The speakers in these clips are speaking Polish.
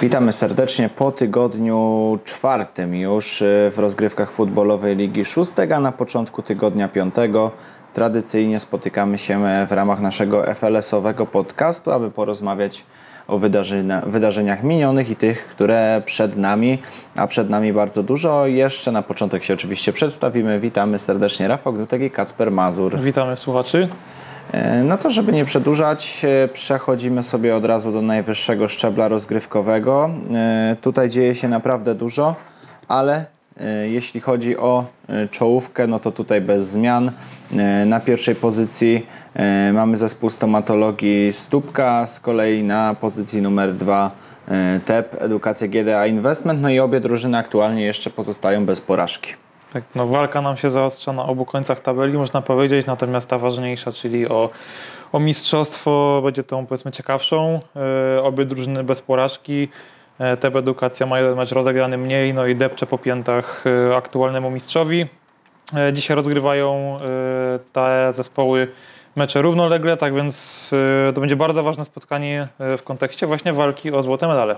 Witamy serdecznie po tygodniu czwartym już e, w rozgrywkach futbolowej Ligi Szóstek, a na początku tygodnia piątego tradycyjnie spotykamy się w ramach naszego FLS-owego podcastu, aby porozmawiać o wydarzenia, wydarzeniach minionych i tych, które przed nami, a przed nami bardzo dużo. Jeszcze na początek się oczywiście przedstawimy. Witamy serdecznie Rafał Gnutek i Kacper Mazur. Witamy słuchaczy. E, no to, żeby nie przedłużać, e, przechodzimy sobie od razu do najwyższego szczebla rozgrywkowego. E, tutaj dzieje się naprawdę dużo, ale jeśli chodzi o czołówkę, no to tutaj bez zmian. Na pierwszej pozycji mamy zespół stomatologii Stópka, z kolei na pozycji numer dwa TEP, Edukacja GDA Investment, no i obie drużyny aktualnie jeszcze pozostają bez porażki. Tak, no walka nam się zaostrza na obu końcach tabeli, można powiedzieć, natomiast ta ważniejsza, czyli o, o mistrzostwo, będzie tą powiedzmy ciekawszą. Yy, obie drużyny bez porażki. Yy, Teb Edukacja ma jeden mecz rozegrany mniej, no i depcze po piętach yy, aktualnemu mistrzowi. Dzisiaj rozgrywają te zespoły mecze równolegle, tak więc to będzie bardzo ważne spotkanie w kontekście właśnie walki o złote medale.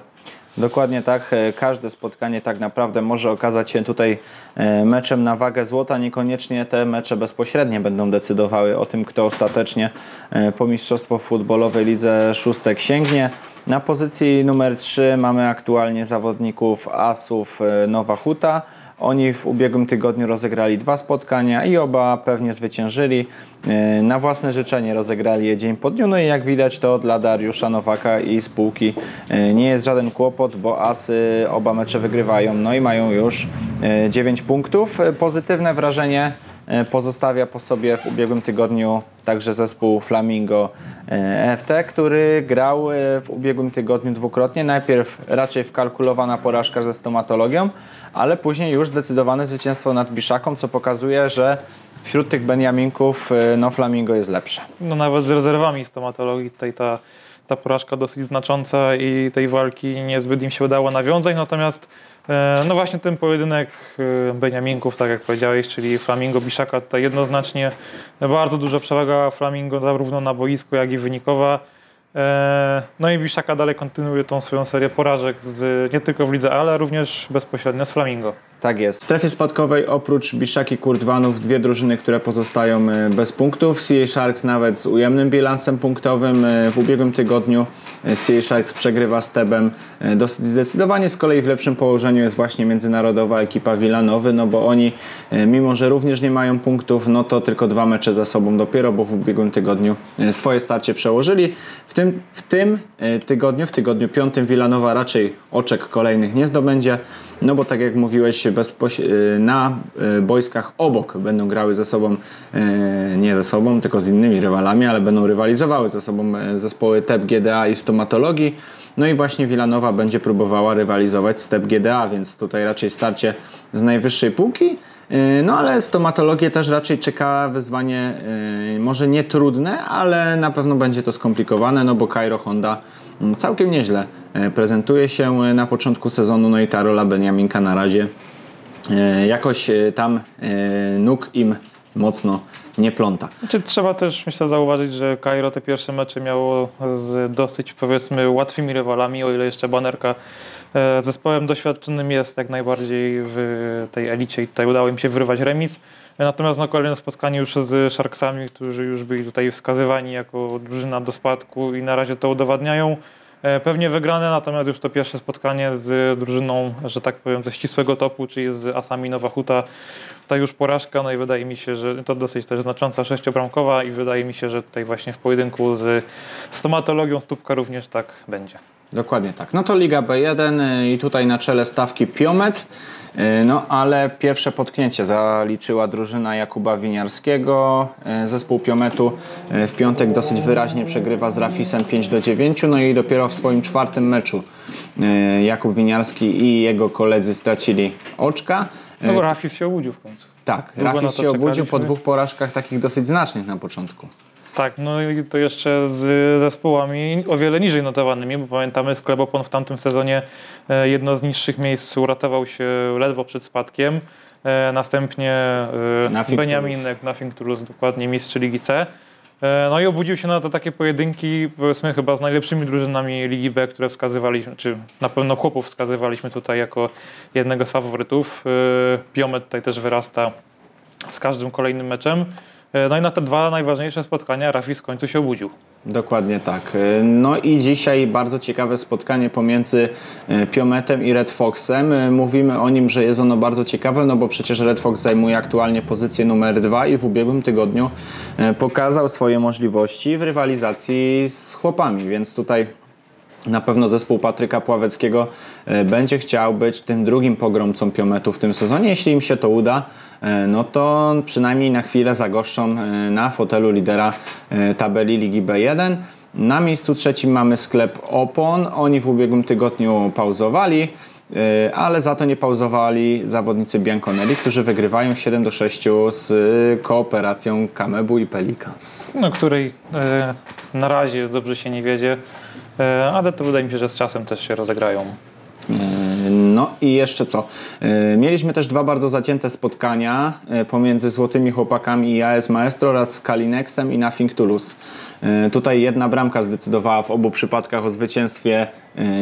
Dokładnie tak. E, każde spotkanie tak naprawdę może okazać się tutaj e, meczem na wagę złota. Niekoniecznie te mecze bezpośrednie będą decydowały o tym, kto ostatecznie e, po mistrzostwo futbolowej lidze szóstek sięgnie. Na pozycji numer 3 mamy aktualnie zawodników Asów Nowa Huta. Oni w ubiegłym tygodniu rozegrali dwa spotkania i oba pewnie zwyciężyli. E, na własne życzenie rozegrali je dzień po dniu. No i jak widać to dla Dariusza Nowaka i spółki e, nie jest żaden kłopot, bo Asy oba mecze wygrywają. No i mają już 9 e, punktów. Pozytywne wrażenie pozostawia po sobie w ubiegłym tygodniu także zespół Flamingo EFT, który grał w ubiegłym tygodniu dwukrotnie. Najpierw raczej wkalkulowana porażka ze stomatologią, ale później już zdecydowane zwycięstwo nad Biszaką, co pokazuje, że wśród tych Beniaminków y, no Flamingo jest lepsze. No nawet z rezerwami stomatologii tutaj ta, ta porażka dosyć znacząca i tej walki niezbyt im się udało nawiązać, natomiast e, no właśnie ten pojedynek e, Beniaminków, tak jak powiedziałeś, czyli Flamingo Biszaka tutaj jednoznacznie bardzo duża przewaga Flamingo zarówno na boisku, jak i wynikowa. E, no i Biszaka dalej kontynuuje tą swoją serię porażek z, nie tylko w lidze, ale również bezpośrednio z Flamingo. Tak jest. W strefie spadkowej oprócz Biszaki Kurdwanów dwie drużyny, które pozostają e, bez punktów. CA Sharks nawet z ujemnym bilansem punktowym. E, w ubiegłym tygodniu CA Sharks przegrywa z Tebem dosyć zdecydowanie. Z kolei w lepszym położeniu jest właśnie międzynarodowa ekipa Wilanowy, no bo oni mimo, że również nie mają punktów, no to tylko dwa mecze za sobą dopiero, bo w ubiegłym tygodniu swoje starcie przełożyli. W tym tym, w tym e, tygodniu, w tygodniu piątym Wilanowa raczej oczek kolejnych nie zdobędzie, no bo tak jak mówiłeś, e, na e, boiskach obok będą grały ze sobą, nie ze sobą, tylko z innymi rywalami, ale będą rywalizowały ze sobą zespoły TEP, GDA i stomatologii. No i właśnie Wilanowa będzie próbowała rywalizować z TEP GDA, więc tutaj raczej starcie z najwyższej półki. Y, no ale stomatologię też raczej czeka wyzwanie y, może nie trudne, ale na pewno będzie to skomplikowane, no bo Cairo Honda mm, całkiem nieźle y, prezentuje się na początku sezonu, no i ta rola Beniaminka na razie jakoś tam nóg im mocno nie pląta. Znaczy, trzeba też myślę zauważyć, że Cairo te pierwsze mecze miało z dosyć powiedzmy łatwymi rywalami, o ile jeszcze banerka E, zespołem doświadczonym jest jak najbardziej w tej elicie i tutaj udało im się wyrywać remis. Natomiast na kolejne spotkanie już z Sharksami, którzy już byli tutaj wskazywani jako drużyna do spadku i na razie to udowadniają. E, pewnie wygrane, natomiast już to pierwsze spotkanie z drużyną, że tak powiem, ze ścisłego topu, czyli z Asami Nowa Huta, ta już porażka, no i wydaje mi się, że to dosyć też znacząca sześciobramkowa i wydaje mi się, że tutaj właśnie w pojedynku z stomatologią Stupka również tak będzie. Dokładnie tak. No to Liga B1 y, i tutaj na czele stawki Piomet. Y, no ale pierwsze potknięcie zaliczyła drużyna Jakuba Winiarskiego. Y, zespół Piometu w piątek dosyć wyraźnie przegrywa z Rafisem 5 do 9. No i dopiero w swoim czwartym meczu Jakub Winiarski i jego koledzy stracili oczka. No bo Rafis się obudził w końcu. Tak, Długo Rafis się obudził po dwóch porażkach takich dosyć znacznych na początku. Tak, no i to jeszcze z zespołami o wiele niżej notowanymi, bo pamiętamy, Sklebopon w tamtym sezonie e, jedno z niższych miejsc uratował się ledwo przed spadkiem. E, następnie e, Nothing Beniaminek, Nothing Toulouse, dokładnie mistrz Ligi C. E, No i obudził się na to takie pojedynki, powiedzmy chyba z najlepszymi drużynami Ligi B, które wskazywaliśmy, czy na pewno chłopów wskazywaliśmy tutaj jako jednego z faworytów. E, Piomet tutaj też wyrasta z każdym kolejnym meczem. E, No i na te dwa najważniejsze spotkania Rafis w końcu się obudził. Dokładnie tak. No i dzisiaj bardzo ciekawe spotkanie pomiędzy e, Piometem i Red Foxem. E, Mówimy o nim, że jest ono bardzo ciekawe, no bo przecież Red Fox zajmuje aktualnie pozycję numer dwa i w ubiegłym tygodniu e, pokazał swoje możliwości w rywalizacji z chłopami, więc tutaj na pewno zespół Patryka Pławeckiego e, będzie chciał być tym drugim pogromcą Piometu w tym sezonie. Jeśli im się to uda, e, no to przynajmniej na chwilę zagoszczą e, na fotelu lidera e, tabeli Ligi B1. Na miejscu trzecim mamy sklep Opon. Oni w ubiegłym tygodniu pauzowali, e, ale za to nie pauzowali zawodnicy Bianconeri, którzy wygrywają 7 do 6 z e, kooperacją Kamebu i Pelicans. no, której e, na razie dobrze się nie wiedzie, e, ale to wydaje mi się, że z czasem też się rozegrają. No i jeszcze co? Yy, Mieliśmy też dwa bardzo zacięte spotkania yy, pomiędzy Złotymi Chłopakami i AS Maestro oraz Kalinexem i Nothing Toulouse. Yy, Tutaj jedna bramka zdecydowała w obu przypadkach o zwycięstwie,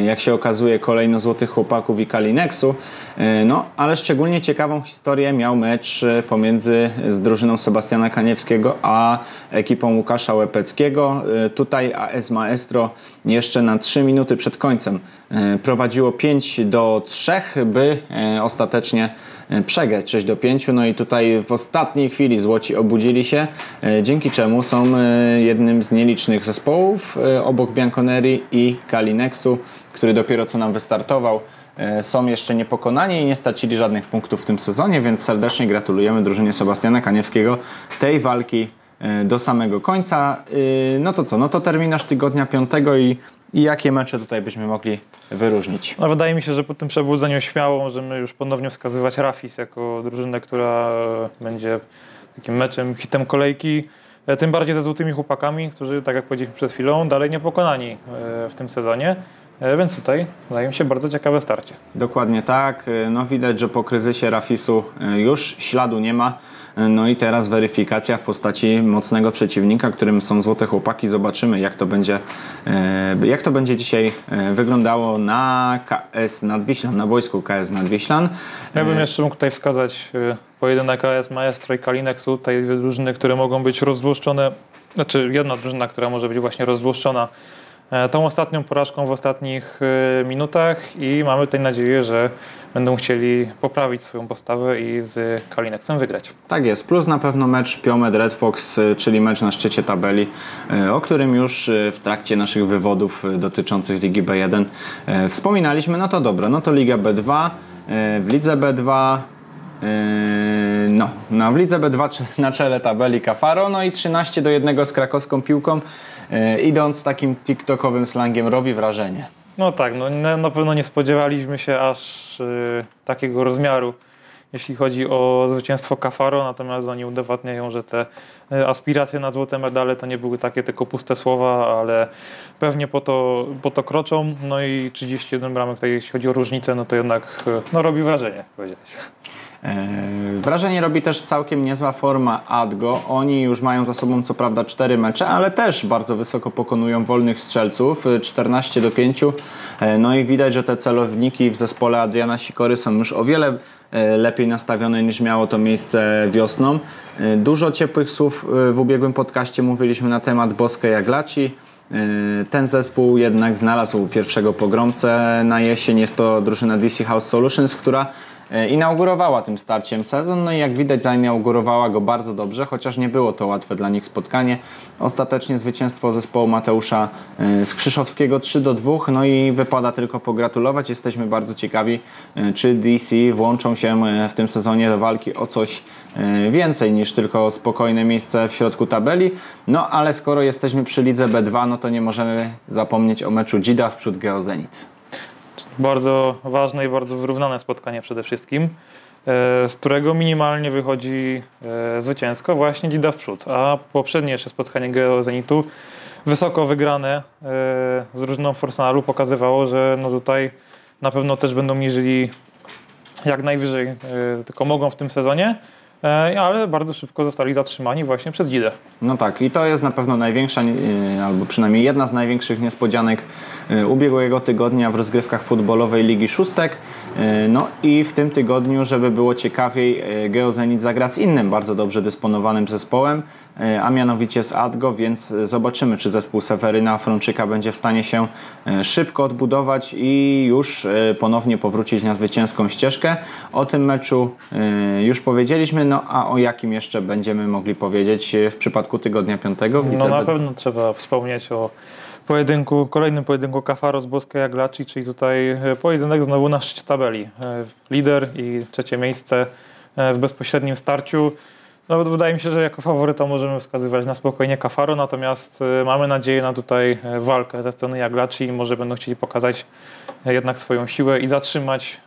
jak się okazuje, kolejno Złotych Chłopaków i Kalinexu. Yy, No, ale szczególnie ciekawą historię miał mecz yy, pomiędzy z drużyną Sebastiana Kaniewskiego a ekipą Łukasza Łepeckiego. Tutaj AS Maestro jeszcze na 3 minuty przed końcem prowadziło 5 do 3, by ostatecznie przegrać 6 do 5. No i tutaj w ostatniej chwili Złoci obudzili się, yy, dzięki czemu są yy, jednym z nielicznych zespołów yy, obok Bianconeri i Kalinexu, który dopiero co nam wystartował. Są jeszcze niepokonani i nie stracili żadnych punktów w tym sezonie, więc serdecznie gratulujemy drużynie Sebastiana Kaniewskiego tej walki do samego końca. No to co, no to terminarz tygodnia piątego i, i jakie mecze tutaj byśmy mogli wyróżnić? No, wydaje mi się, że po tym przebudzeniu śmiało możemy już ponownie wskazywać Rafis jako drużynę, która będzie takim meczem, hitem kolejki. E, Tym bardziej ze złotymi chłopakami, którzy, tak jak powiedzieliśmy przed chwilą, dalej niepokonani e, w tym sezonie. E, Więc tutaj wydaje mi się bardzo ciekawe starcie. Dokładnie tak. No widać, że po kryzysie Rafisu już śladu nie ma. No i teraz weryfikacja w postaci mocnego przeciwnika, którym są Złote Chłopaki. Zobaczymy, jak to będzie, y, jak to będzie dzisiaj y, wyglądało na KS Nadwiślan, na boisku KS Nadwiślan. Ja bym jeszcze mógł tutaj wskazać e, pojedynek AS Maestro i Kalinexu, tutaj dwie drużyny, które mogą być rozzłoszczone, znaczy jedna drużyna, która może być właśnie rozzłoszczona e, tą ostatnią porażką w ostatnich e, minutach i mamy tutaj nadzieję, że będą chcieli poprawić swoją postawę i z Kalinexem wygrać. Tak jest, plus na pewno mecz Piomed Red Fox, y, czyli mecz na szczycie tabeli, y, o którym już y, w trakcie naszych wywodów dotyczących Ligi B1 y, wspominaliśmy. No to dobra, no to Liga B2, y, w Lidze B2 y, no, no, w Lidze B2 cze- na czele tabeli Kafaro, no i 13 do 1 z krakowską piłką, idąc takim tiktokowym slangiem, robi wrażenie. No tak, no na, pewno nie spodziewaliśmy się aż y, takiego rozmiaru, jeśli chodzi o zwycięstwo Kafaro, natomiast oni udowadniają, że te y, aspiracje na złote medale to nie były takie tylko puste słowa, ale pewnie po to, po to kroczą. No i 31 bramek, tutaj jeśli chodzi o różnicę, no to jednak y, no, robi wrażenie, powiedziałeś. Eee, Wrażenie robi też całkiem niezła forma Adgo. Oni już mają za sobą co prawda 4 mecze, ale też bardzo wysoko pokonują wolnych strzelców, y, 14 do 5. E, No i widać, że te celowniki w zespole Adriana Sikory są już o wiele e, lepiej nastawione niż miało to miejsce wiosną. E, Dużo ciepłych słów e, w ubiegłym podcaście mówiliśmy na temat Boske Jaglaci. E, Ten zespół jednak znalazł pierwszego pogromcę na jesień. Jest to drużyna DC House Solutions, która e, inaugurowała tym starciem sezon. No i jak widać, zainaugurowała go bardzo dobrze, chociaż nie było to łatwe dla nich spotkanie. Ostatecznie zwycięstwo zespołu Mateusza e, Skrzyszowskiego 3 do 2. No i wypada tylko pogratulować. Jesteśmy bardzo ciekawi, e, czy DC włączą się e, w tym sezonie do walki o coś e, więcej niż tylko spokojne miejsce w środku tabeli. No ale skoro jesteśmy przy lidze B2, no to nie możemy zapomnieć o meczu Dzida w przód Geozenit. Bardzo ważne i bardzo wyrównane spotkanie przede wszystkim, e, z którego minimalnie wychodzi e, zwycięsko właśnie Dida w przód. A poprzednie jeszcze spotkanie Geo Zenitu, wysoko wygrane e, z drużyną Forsenalu pokazywało, że no tutaj na pewno też będą mierzyli jak najwyżej, tylko mogą w tym sezonie. E, ale bardzo szybko zostali zatrzymani właśnie przez Gidę. No tak, i to jest na pewno największa, e, albo przynajmniej jedna z największych niespodzianek e, ubiegłego tygodnia w rozgrywkach futbolowej Ligi Szóstek. No i w tym tygodniu, żeby było ciekawiej, Geozenit zagra z innym bardzo dobrze dysponowanym zespołem, a mianowicie z Adgo, więc zobaczymy, czy zespół Seweryna Frączyka będzie w stanie się szybko odbudować i już ponownie powrócić na zwycięską ścieżkę. O tym meczu już powiedzieliśmy, no a o jakim jeszcze będziemy mogli powiedzieć w przypadku tygodnia piątego? No na pewno trzeba wspomnieć o pojedynku, kolejnym pojedynku Kafaros Boska Jaglaci, czyli tutaj e, pojedynek znowu na szczycie tabeli. E, lider i trzecie miejsce e, w bezpośrednim starciu. No, wydaje mi się, że jako faworyta możemy wskazywać na spokojnie Kafaro, natomiast mamy nadzieję na tutaj walkę ze strony Jaglaci i może będą chcieli pokazać jednak swoją siłę i zatrzymać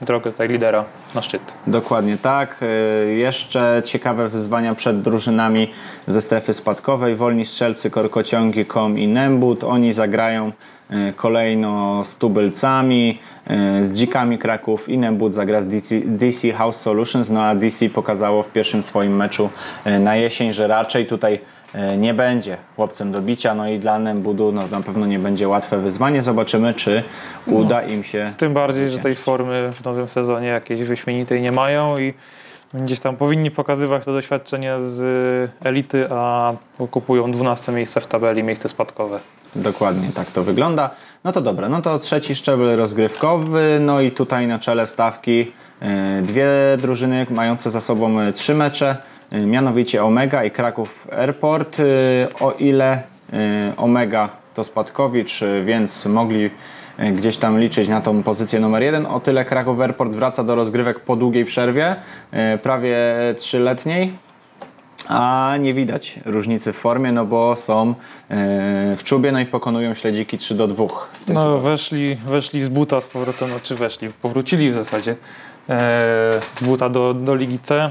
drogę tutaj lidera na szczyt. Dokładnie tak. E, jeszcze ciekawe wyzwania przed drużynami ze strefy spadkowej. Wolni strzelcy, korkociągi, Kom i Nembut. Oni zagrają e, kolejno z tubylcami, e, z dzikami Kraków i Nembut zagra z DC, DC House Solutions, no a DC pokazało w pierwszym swoim meczu na jesień, że raczej tutaj nie będzie chłopcem do bicia, no i dla Nembudu no, na pewno nie będzie łatwe wyzwanie. Zobaczymy, czy uda no, im się. Tym bardziej, że tej formy w nowym sezonie jakiejś wyśmienitej nie mają i gdzieś tam powinni pokazywać to doświadczenie z elity, a kupują 12 miejsce w tabeli, miejsce spadkowe. Dokładnie tak to wygląda. No to dobra, no to trzeci szczebel rozgrywkowy, no i tutaj na czele stawki e, dwie drużyny mające za sobą e, trzy mecze. Y, mianowicie Omega i Kraków Airport. O ile Omega to spadkowicz, więc mogli gdzieś tam liczyć na tą pozycję numer jeden. O tyle Kraków Airport wraca do rozgrywek po długiej przerwie, prawie trzyletniej. A nie widać różnicy w formie, no bo są w czubie, no i pokonują śledziki 3 do 2. No weszli, weszli z buta z powrotem, no czy weszli, powrócili w zasadzie z buta do, do Ligi C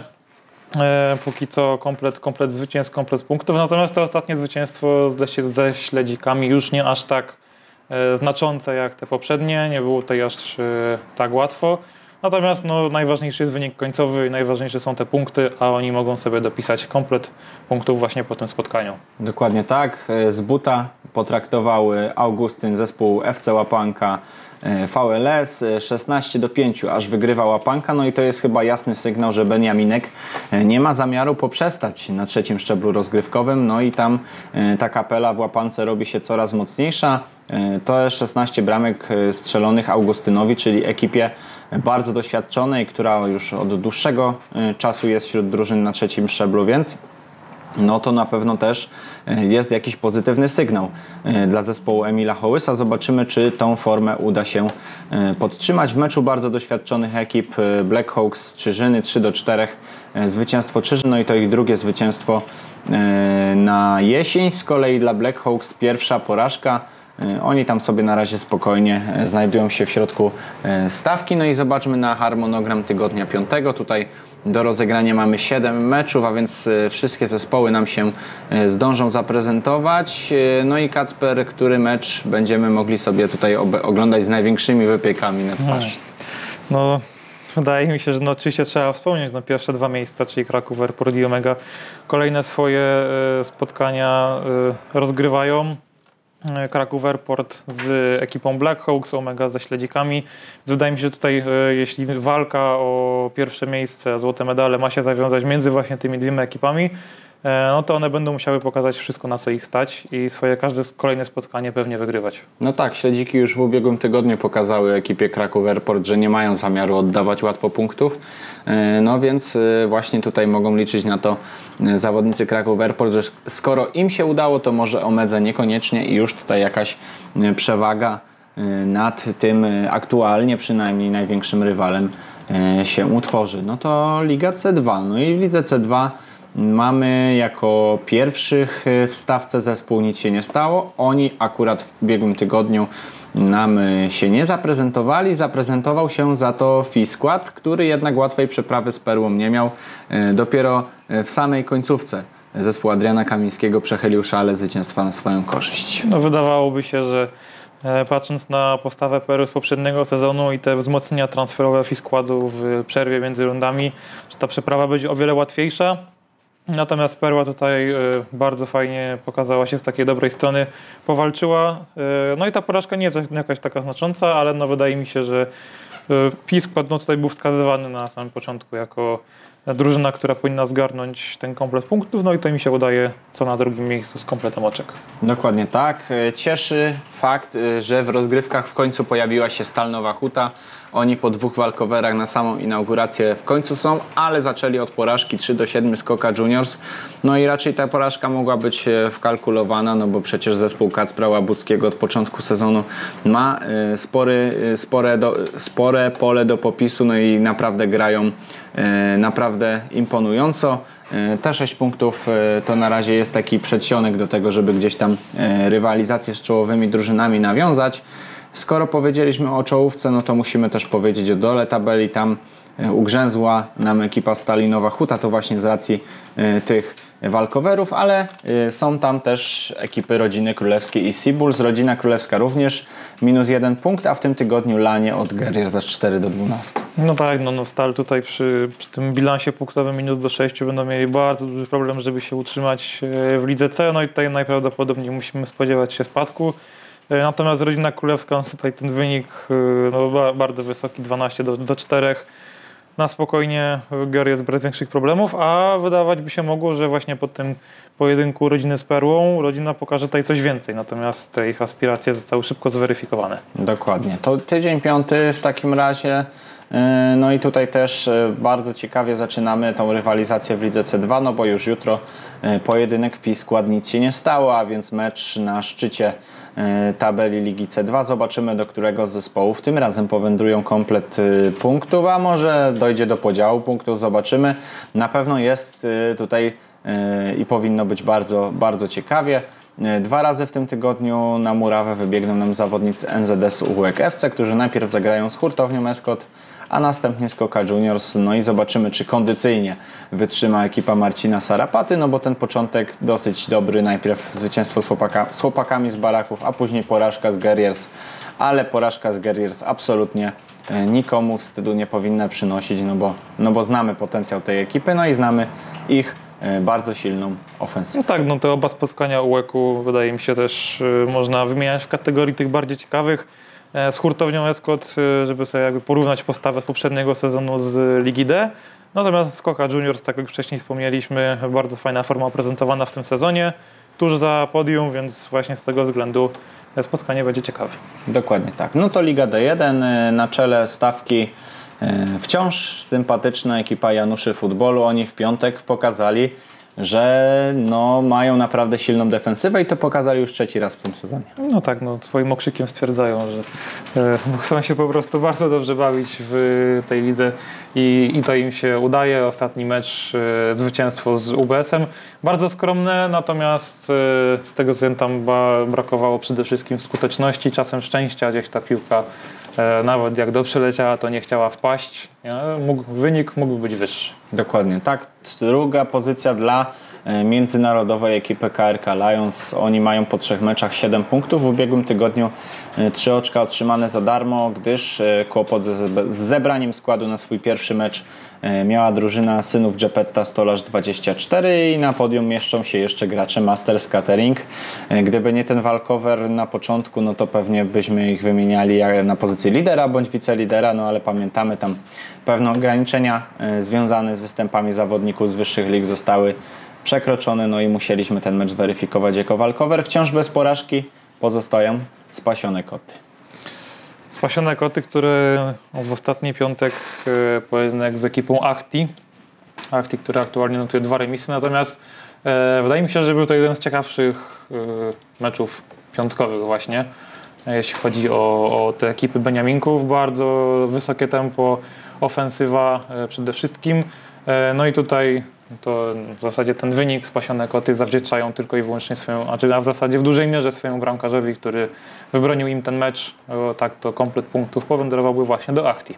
E, póki co komplet, komplet zwycięstw, komplet punktów. Natomiast to ostatnie zwycięstwo ze śledzikami już nie aż tak e, znaczące jak te poprzednie. Nie było tutaj aż e, tak łatwo. Natomiast no, najważniejszy jest wynik końcowy najważniejsze są te punkty, a oni mogą sobie dopisać komplet punktów właśnie po tym spotkaniu. Dokładnie tak. Z buta potraktował Augustyn zespół FC Łapanka E, VLS 16 e, do 5 aż wygrywa łapanka, no i to jest chyba jasny sygnał, że Benjaminek e, nie ma zamiaru poprzestać na trzecim szczeblu rozgrywkowym, no i tam ta kapela w łapance robi się coraz mocniejsza. To jest 16 bramek strzelonych Augustynowi, czyli ekipie bardzo doświadczonej, która już od dłuższego czasu jest wśród drużyn na trzecim szczeblu, więc no to na pewno też e, jest jakiś pozytywny sygnał e, dla zespołu Emila Hołysa. Zobaczymy, czy tą formę uda się e, podtrzymać. W meczu bardzo doświadczonych ekip Black Hawks Czyżyny 3 do 4 zwycięstwo Czyżyn, no i to ich drugie zwycięstwo na jesień. Z kolei dla Black Hawks pierwsza porażka. Oni tam sobie na razie spokojnie znajdują się w środku stawki. No i zobaczmy na harmonogram tygodnia 5. Tutaj do rozegrania mamy 7 meczów, a więc e, wszystkie zespoły nam się e, zdążą zaprezentować. E, no i Kacper, który mecz będziemy mogli sobie tutaj oglądać z największymi wypiekami na twarz? No, wydaje mi się, że no oczywiście trzeba wspomnieć no pierwsze dwa miejsca, czyli Kraków, Airport i Omega. Kolejne swoje spotkania rozgrywają. E, Kraków Airport z ekipą Blackhawks, Omega ze śledzikami. Więc wydaje mi się, że tutaj e, jeśli walka o pierwsze miejsce, złote medale ma się zawiązać między właśnie tymi dwiema ekipami, no to one będą musiały pokazać wszystko, na co ich stać i swoje każde kolejne spotkanie pewnie wygrywać. No tak, śledziki już w ubiegłym tygodniu pokazały ekipie Kraków Airport, że nie mają zamiaru oddawać łatwo punktów. E, no więc e, właśnie tutaj mogą liczyć na to zawodnicy Kraków Airport, że skoro im się udało, to może Omedze niekoniecznie i już tutaj jakaś przewaga nad tym aktualnie przynajmniej największym rywalem się utworzy. No to Liga C2. No i w Lidze C2 Mamy jako pierwszych e, w stawce zespół nic się nie stało. Oni akurat w ubiegłym tygodniu nam e, się nie zaprezentowali. Zaprezentował się za to Fiskład, który jednak łatwej przeprawy z Perłą nie miał. E, dopiero w samej końcówce zespół Adriana Kamińskiego przechylił szale zwycięstwa na swoją korzyść. No wydawałoby się, że E, patrząc na postawę Peru z poprzedniego sezonu i te wzmocnienia transferowe i składu w przerwie między rundami, że ta przeprawa będzie o wiele łatwiejsza. Natomiast Perła tutaj e, bardzo fajnie pokazała się z takiej dobrej strony, powalczyła. E, no i ta porażka nie jest jakaś taka znacząca, ale no wydaje mi się, że Piskład no tutaj był wskazywany na samym początku jako drużyna, która powinna zgarnąć ten komplet punktów, no i to mi się udaje co na drugim miejscu z kompletem oczek. Dokładnie tak. Cieszy fakt, że w rozgrywkach w końcu pojawiła się Stalnowa Huta. Oni po dwóch walkowerach na samą inaugurację w końcu są, ale zaczęli od porażki 3 do 7 Skoka Juniors. No i raczej ta porażka mogła być e, wkalkulowana, no bo przecież zespół Kacpra Łabuckiego od początku sezonu ma e, spory, e, spore, do, spore pole do popisu, no i naprawdę grają naprawdę imponująco. Te 6 punktów to na razie jest taki przedsionek do tego, żeby gdzieś tam rywalizację z czołowymi drużynami nawiązać. Skoro powiedzieliśmy o czołówce, no to musimy też powiedzieć o dole tabeli. Tam e, ugrzęzła nam ekipa Stalinowa Huta, to właśnie z racji e, tych walkowerów, ale e, są tam też ekipy rodziny królewskiej i Seabulls. Rodzina królewska również minus jeden punkt, a w tym tygodniu Lanie od Guerrier za 4 do 12. No tak, no, no Stal tutaj przy, przy tym bilansie punktowym minus do 6 będą mieli bardzo duży problem, żeby się utrzymać w lidze C. No i tutaj najprawdopodobniej musimy spodziewać się spadku. E, natomiast rodzina królewska, no tutaj ten wynik e, no, bardzo wysoki, 12 do, do 4. Na spokojnie Gary jest bez większych problemów, a wydawać by się mogło, że właśnie po tym pojedynku rodziny z Perłą rodzina pokaże tutaj coś więcej, natomiast te ich aspiracje zostały szybko zweryfikowane. Dokładnie. To tydzień piąty w takim razie. E, no i tutaj też bardzo ciekawie zaczynamy tą rywalizację w Lidze C2, no bo już jutro pojedynek w skład nic się nie stało, a więc mecz na szczycie tabeli Ligi C2. Zobaczymy, do którego z zespołów tym razem powędrują komplet e, punktów, a może dojdzie do podziału punktów, zobaczymy. Na pewno jest e, tutaj i powinno być bardzo, bardzo ciekawie. Dwa razy w tym tygodniu na murawę wybiegną nam zawodnicy NZS UWEK FC, którzy najpierw zagrają z hurtownią Escot, a następnie Skoka Juniors. No i zobaczymy, czy kondycyjnie wytrzyma ekipa Marcina Sarapaty, no bo ten początek dosyć dobry. Najpierw zwycięstwo z, chłopaka, z chłopakami z baraków, a później porażka z Guerriers, ale porażka z Guerriers absolutnie e, nikomu wstydu nie powinna przynosić, no bo, no bo znamy potencjał tej ekipy, no i znamy ich e, bardzo silną ofensywę. No tak, no te oba spotkania UEK-u wydaje mi się też e, można wymieniać w kategorii tych bardziej ciekawych. E, z hurtownią Escot, e, żeby sobie jakby porównać postawę z poprzedniego sezonu z Ligi D. Natomiast Skoka Juniors, tak jak wcześniej wspomnieliśmy, bardzo fajna forma prezentowana w tym sezonie, tuż za podium, więc właśnie z tego względu spotkanie będzie ciekawe. Dokładnie tak. No to Liga D1 e, na czele stawki wciąż sympatyczna ekipa Januszy Futbolu. Oni w piątek pokazali, że no, mają naprawdę silną defensywę i to pokazali już trzeci raz w tym sezonie. No tak, no, swoim okrzykiem stwierdzają, że e, chcą się po prostu bardzo dobrze bawić w tej lidze i, i to im się udaje. Ostatni mecz, e, zwycięstwo z UBS-em, bardzo skromne, natomiast e, z tego co tam brakowało przede wszystkim skuteczności, czasem szczęścia, gdzieś ta piłka nawet jak dobrze leciała, to nie chciała wpaść. Mógł, wynik mógł być wyższy. Dokładnie, tak. Druga pozycja dla e, międzynarodowej ekipy KRK Lions. Oni mają po trzech meczach 7 punktów. W ubiegłym tygodniu 3 e, oczka otrzymane za darmo, gdyż kłopot z zebraniem składu na swój pierwszy mecz miała drużyna synów Gepetta Stolarz 24 i na podium mieszczą się jeszcze gracze Masters Catering. Gdyby nie ten walkover na początku, no to pewnie byśmy ich wymieniali na pozycji lidera bądź wicelidera, no ale pamiętamy tam pewne ograniczenia e, związane z występami zawodników z wyższych lig zostały przekroczone, no i musieliśmy ten mecz zweryfikować jako walkover. Wciąż bez porażki pozostają spasione koty. Spasione koty, które w ostatni piątek e, pojedynek z ekipą Achti. Achti, która aktualnie notuje dwa remisy, natomiast e, wydaje mi się, że był to jeden z ciekawszych e, meczów piątkowych właśnie, jeśli chodzi o, o te ekipy Beniaminków. Bardzo wysokie tempo, ofensywa przede wszystkim. No i tutaj to w zasadzie ten wynik spasione koty zawdzięczają tylko i wyłącznie swoją, a w zasadzie w dużej mierze swojemu bramkarzowi, który wybronił im ten mecz. Tak to komplet punktów powędrowałby właśnie do Achti.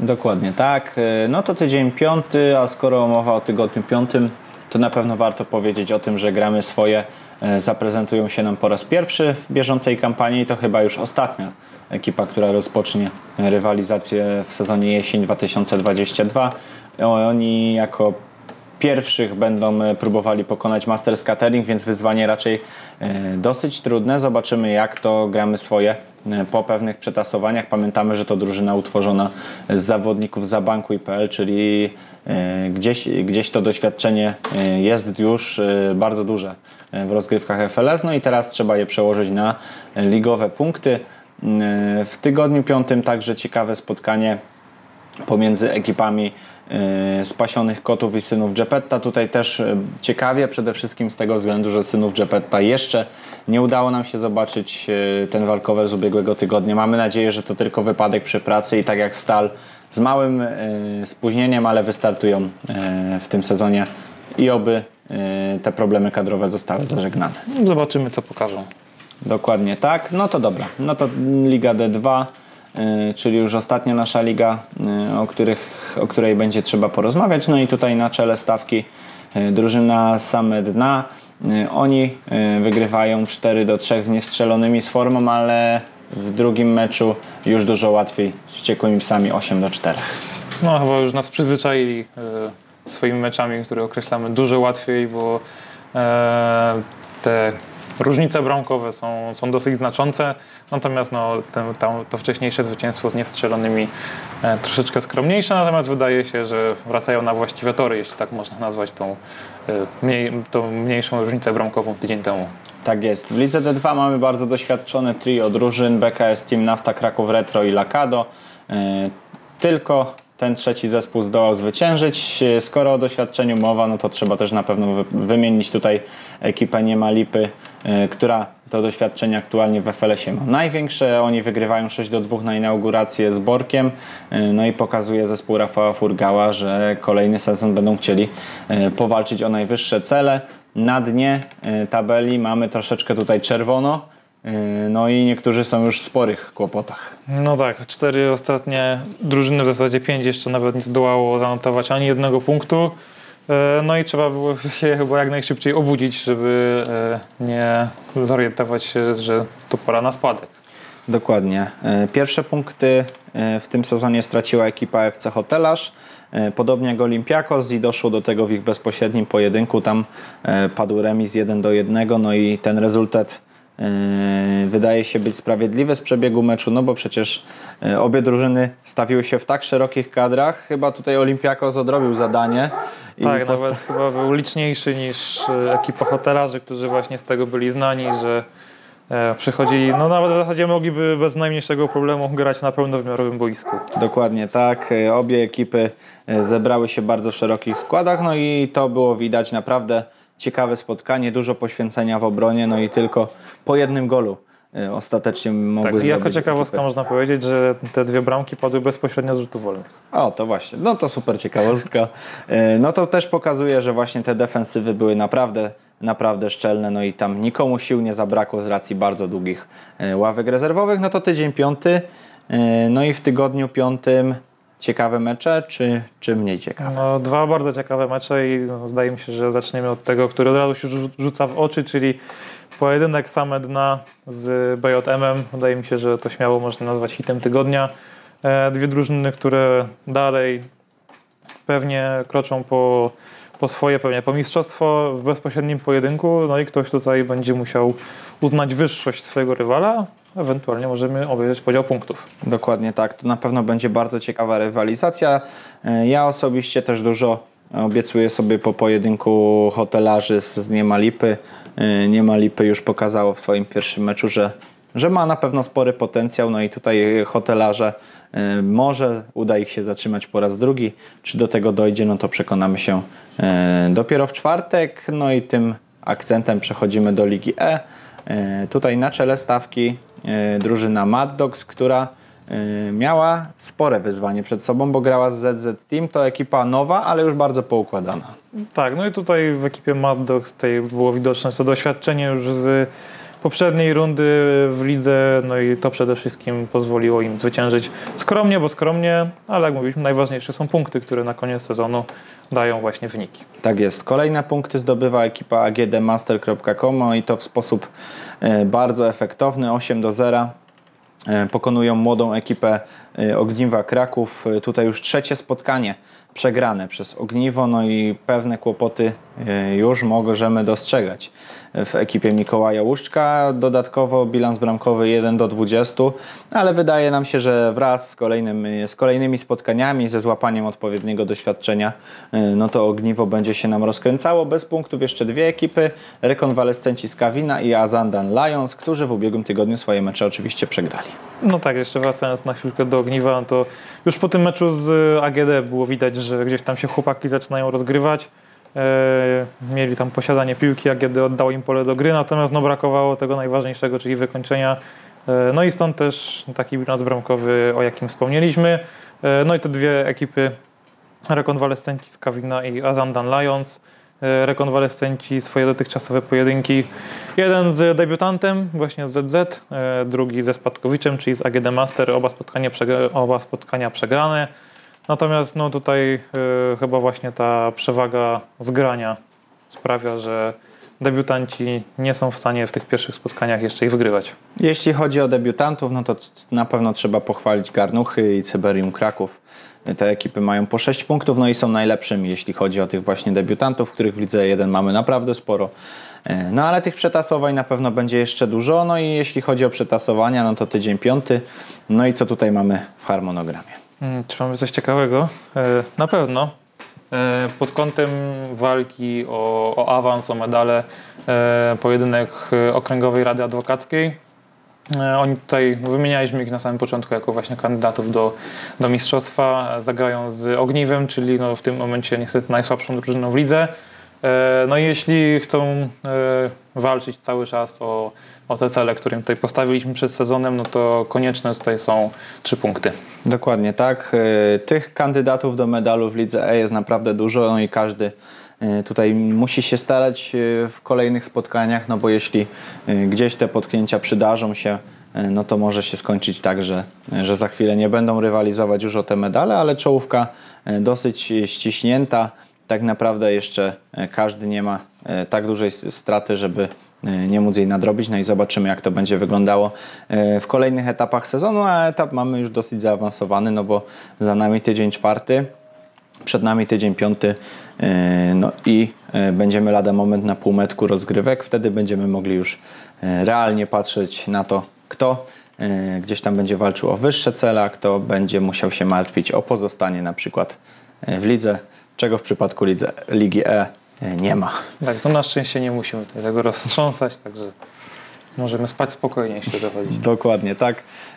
Dokładnie tak. E, no to tydzień piąty, a skoro mowa o tygodniu piątym, to na pewno warto powiedzieć o tym, że gramy swoje e, zaprezentują się nam po raz pierwszy w bieżącej kampanii i to chyba już ostatnia ekipa, która rozpocznie rywalizację w sezonie jesień 2022. Oni jako pierwszych będą e, próbowali pokonać Masters Catering, więc wyzwanie raczej e, dosyć trudne. Zobaczymy jak to gramy swoje e, po pewnych przetasowaniach. Pamiętamy, że to drużyna utworzona z zawodników za banku IPL, czyli gdzieś, gdzieś to doświadczenie jest już bardzo duże w rozgrywkach FLS. No i teraz trzeba je przełożyć na ligowe punkty. W tygodniu piątym także ciekawe spotkanie pomiędzy ekipami spasionych kotów i synów Geppetta. Tutaj też e, ciekawie, przede wszystkim z tego względu, że synów Geppetta jeszcze nie udało nam się zobaczyć e, ten walkover z ubiegłego tygodnia. Mamy nadzieję, że to tylko wypadek przy pracy i tak jak Stal z małym spóźnieniem, ale wystartują w tym sezonie i oby te problemy kadrowe zostały zażegnane. Zobaczymy, co pokażą. Dokładnie tak. No to dobra. No to Liga D2. E, czyli już ostatnia nasza liga, e, o, których, o której będzie trzeba porozmawiać. No i tutaj na czele stawki e, drużyna same dna. Oni wygrywają 4 do 3 z niestrzelonymi z formą, ale w drugim meczu już dużo łatwiej z wściekłymi psami 8 do 4. No chyba już nas przyzwyczaili swoimi meczami, które określamy dużo łatwiej, bo te Różnice bramkowe są, są dosyć znaczące, natomiast no, ten, to, to wcześniejsze zwycięstwo z niestrzelonymi e, troszeczkę skromniejsze, natomiast wydaje się, że wracają na właściwe tory, jeśli tak można nazwać tą, e, mniej, tą mniejszą różnicę bramkową tydzień temu. Tak jest. W Lidze D2 mamy bardzo doświadczone trio drużyn BKS Team Nafta Kraków Retro i Lakado. E, tylko ten trzeci zespół zdołał zwyciężyć. Skoro o doświadczeniu mowa, no to trzeba też na pewno wymienić tutaj ekipę Nie ma lipy, e, która to doświadczenie aktualnie w FLS-ie ma największe. Oni wygrywają 6 do 2 na inaugurację z Borkiem. E, no i pokazuje zespół Rafała Furgała, że kolejny sezon będą chcieli e, powalczyć o najwyższe cele. Na dnie tabeli mamy troszeczkę tutaj czerwono no i niektórzy są już w sporych kłopotach. No tak, cztery ostatnie drużyny, w zasadzie pięć jeszcze nawet nie zdołało zanotować ani jednego punktu. Yy, no i trzeba było się chyba jak najszybciej obudzić, żeby yy, nie zorientować się, że to pora na spadek. Dokładnie. Pierwsze punkty w tym sezonie straciła ekipa FC Hotelarz. Podobnie jak Olimpiakos i doszło do tego w ich bezpośrednim pojedynku. Tam padł remis 1 do 1, no i ten rezultat Yy, wydaje się być sprawiedliwe z przebiegu meczu, no bo przecież yy, obie drużyny stawiły się w tak szerokich kadrach. Chyba tutaj Olimpiakos odrobił zadanie. tak, posta- nawet chyba był liczniejszy niż yy, ekipa hotelarzy, którzy właśnie z tego byli znani, że e, przychodzili, no nawet w zasadzie mogliby bez najmniejszego problemu grać na pełnowymiarowym boisku. Dokładnie tak. Obie ekipy zebrały się w bardzo szerokich składach, no i to było widać naprawdę ciekawe spotkanie, dużo poświęcenia w obronie, no i tylko po jednym golu e, ostatecznie mogły tak, Jako ciekawostka można powiedzieć, że te dwie bramki padły bezpośrednio z rzutów wolnych. O, to właśnie, no to super ciekawostka. E, no to też pokazuje, że właśnie te defensywy były naprawdę naprawdę szczelne, no i tam nikomu sił nie zabrakło z racji bardzo długich e, ławek rezerwowych. No to tydzień piąty, no i w tygodniu piątym ciekawe mecze, czy, czy mniej ciekawe? No, dwa bardzo ciekawe mecze i no, zdaje mi się, że zaczniemy od tego, który od razu się rzuca w oczy, czyli pojedynek same dna z BJM-em. Wydaje mi się, że to śmiało można nazwać hitem tygodnia. E, dwie drużyny, które dalej pewnie kroczą po, po swoje, pewnie po mistrzostwo w bezpośrednim pojedynku, no i ktoś tutaj będzie musiał uznać wyższość swojego rywala ewentualnie możemy obejrzeć podział punktów. Dokładnie tak. To na pewno będzie bardzo ciekawa rywalizacja. E, ja osobiście też dużo obiecuję sobie po pojedynku hotelarzy z, z Niemalipy. E, Niemalipy już pokazało w swoim pierwszym meczu, że, że ma na pewno spory potencjał. No i tutaj hotelarze e, może uda ich się zatrzymać po raz drugi. Czy do tego dojdzie, no to przekonamy się dopiero w czwartek. No i tym akcentem przechodzimy do Ligi E. Tutaj na czele stawki drużyna Mad Dogs, która e, miała spore wyzwanie przed sobą, bo grała z ZZ Team. To ekipa nowa, ale już bardzo poukładana. Tak, no i tutaj w ekipie Mad Dogs tutaj było widoczne to doświadczenie już z poprzedniej rundy w lidze, no i to przede wszystkim pozwoliło im zwyciężyć skromnie, bo skromnie, ale jak mówiliśmy, najważniejsze są punkty, które na koniec sezonu dają właśnie wyniki. Tak jest. Kolejne punkty zdobywa ekipa agdmaster.com no i to w sposób e, bardzo efektowny, 8 do 0. E, Pokonują młodą ekipę e, Ogniwa Kraków. Tutaj już trzecie spotkanie przegrane przez Ogniwo, no i pewne kłopoty już możemy dostrzegać w ekipie Mikołaja Łuszczka. Dodatkowo bilans bramkowy 1 do 20, ale wydaje nam się, że wraz z, kolejnym, z kolejnymi spotkaniami, ze złapaniem odpowiedniego doświadczenia, e, no to Ogniwo będzie się nam rozkręcało. Bez punktów jeszcze dwie ekipy, rekonwalescenci z Kawina i Azandan Lions, którzy w ubiegłym tygodniu swoje mecze oczywiście przegrali. No tak, jeszcze wracając na chwilkę do ogniwa, no to już po tym meczu z AGD było widać, że gdzieś tam się chłopaki zaczynają rozgrywać. E, mieli tam posiadanie piłki, AGD oddał im pole do gry, natomiast no, brakowało tego najważniejszego, czyli wykończenia. E, no i stąd też taki bilans bramkowy, o jakim wspomnieliśmy. E, no i te dwie ekipy, rekonwalescenci z Kawina i Azandan Lions, rekonwalescenci swoje dotychczasowe pojedynki. Jeden z debiutantem, właśnie z ZZ, drugi ze Spadkowiczem, czyli z AGD Master. Oba spotkania, oba spotkania przegrane. Natomiast no tutaj e, chyba właśnie ta przewaga zgrania sprawia, że debiutanci nie są w stanie w tych pierwszych spotkaniach jeszcze ich wygrywać. Jeśli chodzi o debiutantów, no to na pewno trzeba pochwalić Garnuchy i Cyberium Kraków. Te ekipy mają po 6 punktów, no i są najlepszymi, jeśli chodzi o tych właśnie debiutantów, których w Lidze 1 mamy naprawdę sporo. E, No ale tych przetasowań na pewno będzie jeszcze dużo, no i jeśli chodzi o przetasowania, no to tydzień piąty. No i co tutaj mamy w harmonogramie? Mm, Czy mamy coś ciekawego? E, Na pewno. E, Pod kątem walki o, o awans, o medale, e, pojedynek Okręgowej Rady Adwokackiej. Oni tutaj, wymienialiśmy ich na samym początku jako właśnie kandydatów do, do mistrzostwa. Zagrają z Ogniwem, czyli no w tym momencie niestety najsłabszą drużyną w lidze. E, No i jeśli chcą e, walczyć cały czas o, o te cele, które tutaj postawiliśmy przed sezonem, no to konieczne tutaj są trzy punkty. Dokładnie tak. E, Tych kandydatów do medalu w Lidze E jest naprawdę dużo no i każdy tutaj musi się starać w kolejnych spotkaniach, no bo jeśli gdzieś te potknięcia przydarzą się, no to może się skończyć tak, że, że za chwilę nie będą rywalizować już o te medale, ale czołówka dosyć ściśnięta. Tak naprawdę jeszcze e, każdy nie ma e, tak dużej straty, żeby e, nie móc jej nadrobić. No i zobaczymy, jak to będzie wyglądało w kolejnych etapach sezonu, a etap mamy już dosyć zaawansowany, no bo za nami tydzień czwarty, przed nami tydzień piąty, no i będziemy lada moment na półmetku rozgrywek. Wtedy będziemy mogli już realnie patrzeć na to, kto gdzieś tam będzie walczył o wyższe cele, a kto będzie musiał się martwić o pozostanie na przykład w lidze, czego w przypadku lidze, Ligi E e, nie ma. Tak, to na szczęście nie musimy tego roztrząsać, także możemy spać spokojnie, jeśli dochodzi. Dokładnie tak.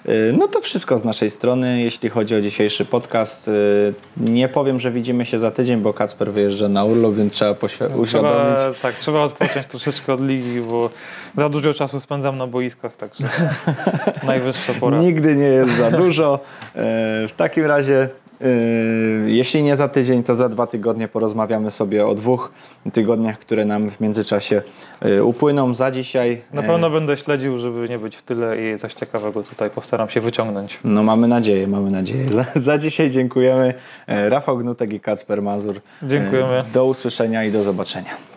Y, No to wszystko z naszej strony, jeśli chodzi o dzisiejszy podcast. Y, Nie powiem, że widzimy się za tydzień, bo Kacper wyjeżdża na urlop, więc trzeba poświ- uświadomić. Trzeba, tak, trzeba odpocząć troszeczkę od ligi, bo za dużo czasu spędzam na boiskach, także najwyższa pora. Nigdy nie jest za dużo. E, W takim razie, jeśli nie za tydzień, to za dwa tygodnie porozmawiamy sobie o dwóch tygodniach, które nam w międzyczasie e, upłyną. Za dzisiaj. Na e, pewno będę śledził, żeby nie być w tyle i coś ciekawego tutaj postaram się wyciągnąć. No mamy nadzieję, mamy nadzieję. Za, za dzisiaj dziękujemy. Rafał Gnutek i Kacper Mazur. Dziękujemy. Do usłyszenia i do zobaczenia.